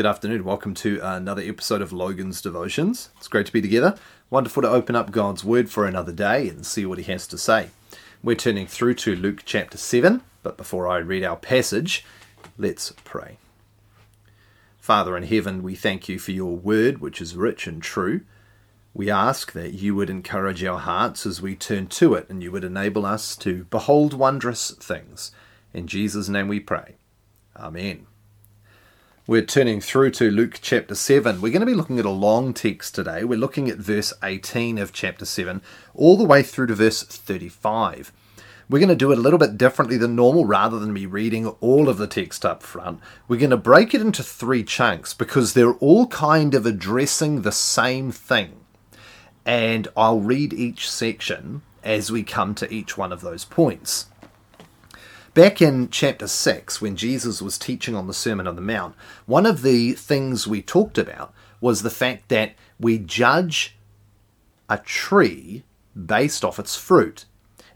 Good afternoon. Welcome to another episode of Logan's Devotions. It's great to be together. Wonderful to open up God's Word for another day and see what He has to say. We're turning through to Luke chapter 7, but before I read our passage, let's pray. Father in heaven, we thank you for your Word, which is rich and true. We ask that you would encourage our hearts as we turn to it and you would enable us to behold wondrous things. In Jesus' name we pray. Amen. We're turning through to Luke chapter 7. We're going to be looking at a long text today. We're looking at verse 18 of chapter 7 all the way through to verse 35. We're going to do it a little bit differently than normal rather than me reading all of the text up front. We're going to break it into three chunks because they're all kind of addressing the same thing. And I'll read each section as we come to each one of those points. Back in chapter 6, when Jesus was teaching on the Sermon on the Mount, one of the things we talked about was the fact that we judge a tree based off its fruit.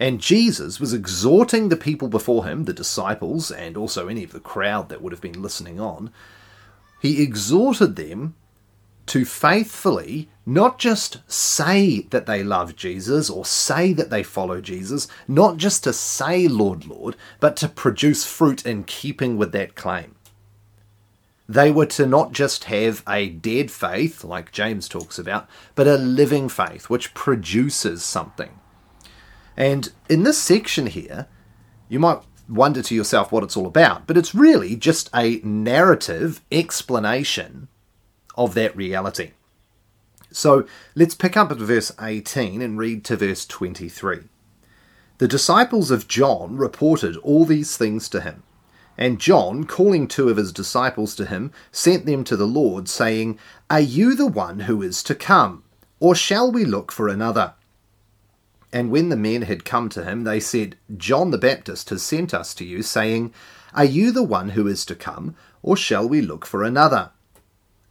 And Jesus was exhorting the people before him, the disciples, and also any of the crowd that would have been listening on. He exhorted them to faithfully not just say that they love Jesus or say that they follow Jesus, not just to say, Lord, Lord, but to produce fruit in keeping with that claim. They were to not just have a dead faith, like James talks about, but a living faith which produces something. And in this section here, you might wonder to yourself what it's all about, but it's really just a narrative explanation of that reality. So let's pick up at verse 18 and read to verse 23. The disciples of John reported all these things to him. And John, calling two of his disciples to him, sent them to the Lord, saying, Are you the one who is to come, or shall we look for another? And when the men had come to him, they said, John the Baptist has sent us to you, saying, Are you the one who is to come, or shall we look for another?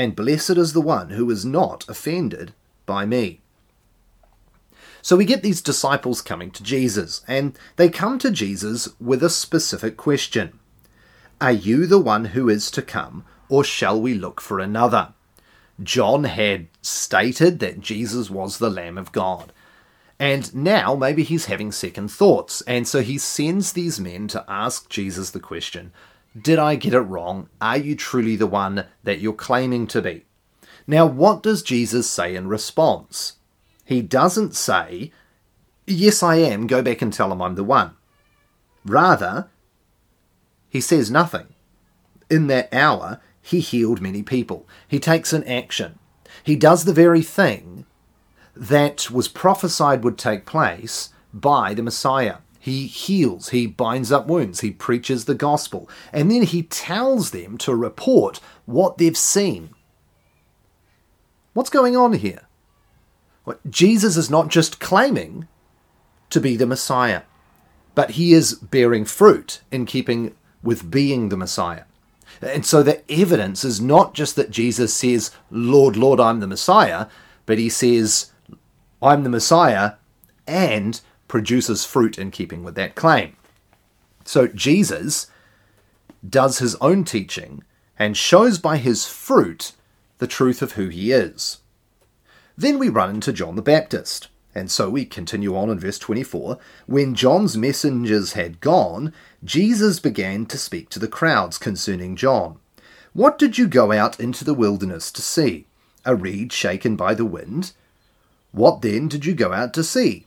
and blessed is the one who is not offended by me. So we get these disciples coming to Jesus, and they come to Jesus with a specific question Are you the one who is to come, or shall we look for another? John had stated that Jesus was the Lamb of God. And now maybe he's having second thoughts, and so he sends these men to ask Jesus the question did I get it wrong? Are you truly the one that you're claiming to be? Now, what does Jesus say in response? He doesn't say, Yes, I am, go back and tell him I'm the one. Rather, he says nothing. In that hour, he healed many people. He takes an action. He does the very thing that was prophesied would take place by the Messiah. He heals, he binds up wounds, he preaches the gospel, and then he tells them to report what they've seen. What's going on here? Jesus is not just claiming to be the Messiah, but he is bearing fruit in keeping with being the Messiah. And so the evidence is not just that Jesus says, Lord, Lord, I'm the Messiah, but he says, I'm the Messiah, and produces fruit in keeping with that claim. So Jesus does his own teaching and shows by his fruit the truth of who he is. Then we run into John the Baptist. And so we continue on in verse 24. When John's messengers had gone, Jesus began to speak to the crowds concerning John. What did you go out into the wilderness to see? A reed shaken by the wind? What then did you go out to see?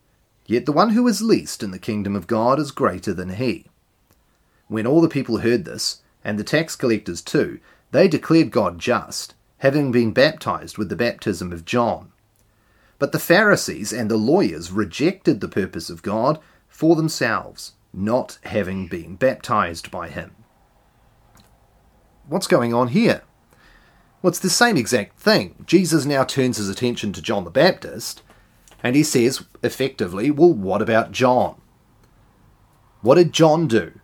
Yet the one who is least in the kingdom of God is greater than he. When all the people heard this, and the tax collectors too, they declared God just, having been baptized with the baptism of John. But the Pharisees and the lawyers rejected the purpose of God for themselves, not having been baptized by him. What's going on here? Well, it's the same exact thing. Jesus now turns his attention to John the Baptist, and he says, effectively, well, what about John? What did John do?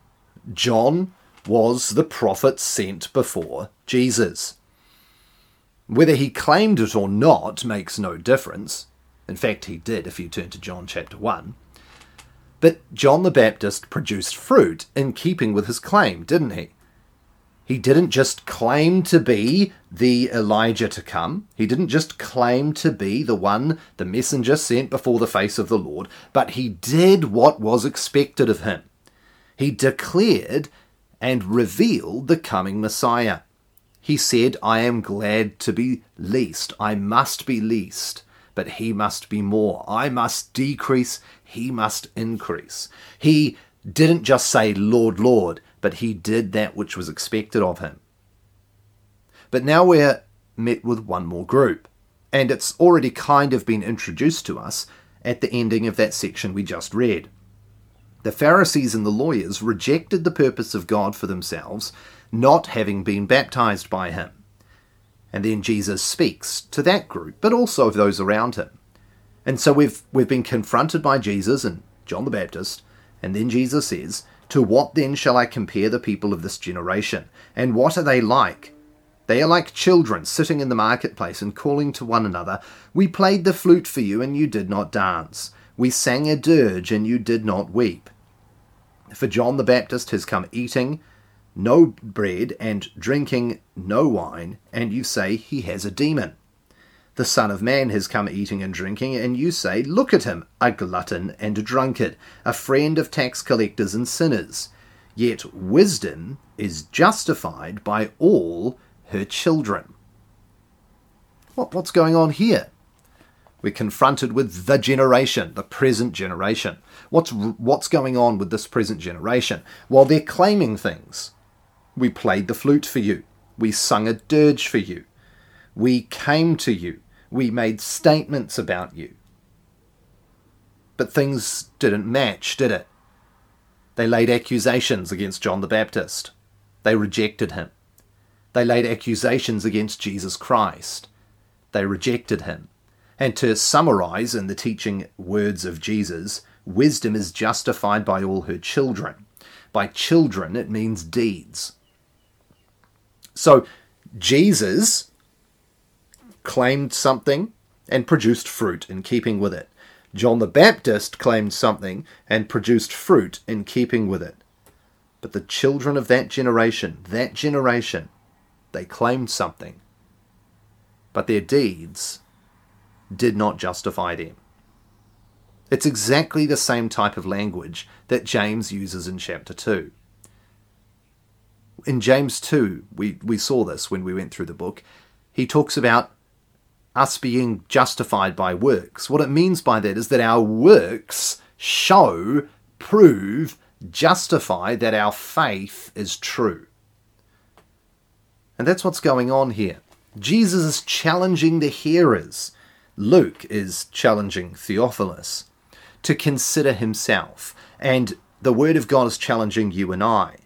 John was the prophet sent before Jesus. Whether he claimed it or not makes no difference. In fact, he did if you turn to John chapter 1. But John the Baptist produced fruit in keeping with his claim, didn't he? He didn't just claim to be the Elijah to come. He didn't just claim to be the one, the messenger sent before the face of the Lord, but he did what was expected of him. He declared and revealed the coming Messiah. He said, I am glad to be least. I must be least, but he must be more. I must decrease, he must increase. He didn't just say, Lord, Lord but he did that which was expected of him. But now we're met with one more group, and it's already kind of been introduced to us at the ending of that section we just read. The Pharisees and the lawyers rejected the purpose of God for themselves, not having been baptized by him. And then Jesus speaks to that group, but also of those around him. And so we've we've been confronted by Jesus and John the Baptist, and then Jesus says, to what then shall I compare the people of this generation? And what are they like? They are like children sitting in the marketplace and calling to one another, We played the flute for you, and you did not dance. We sang a dirge, and you did not weep. For John the Baptist has come eating no bread and drinking no wine, and you say he has a demon. The Son of Man has come eating and drinking, and you say, Look at him, a glutton and a drunkard, a friend of tax collectors and sinners. Yet wisdom is justified by all her children. What, what's going on here? We're confronted with the generation, the present generation. What's, what's going on with this present generation? Well, they're claiming things. We played the flute for you. We sung a dirge for you. We came to you we made statements about you. But things didn't match, did it? They laid accusations against John the Baptist. They rejected him. They laid accusations against Jesus Christ. They rejected him. And to summarize in the teaching words of Jesus, wisdom is justified by all her children. By children, it means deeds. So, Jesus claimed something and produced fruit in keeping with it. John the Baptist claimed something and produced fruit in keeping with it. But the children of that generation, that generation, they claimed something. But their deeds did not justify them. It's exactly the same type of language that James uses in chapter 2. In James 2, we, we saw this when we went through the book. He talks about us being justified by works. What it means by that is that our works show, prove, justify that our faith is true. And that's what's going on here. Jesus is challenging the hearers. Luke is challenging Theophilus to consider himself. And the Word of God is challenging you and I.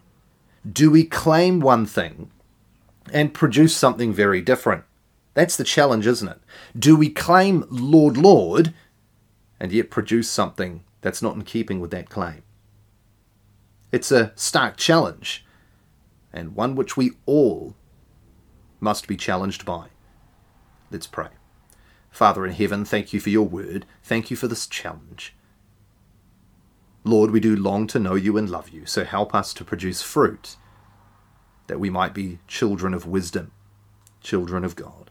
Do we claim one thing and produce something very different? That's the challenge, isn't it? Do we claim Lord, Lord, and yet produce something that's not in keeping with that claim? It's a stark challenge, and one which we all must be challenged by. Let's pray. Father in heaven, thank you for your word. Thank you for this challenge. Lord, we do long to know you and love you, so help us to produce fruit that we might be children of wisdom, children of God.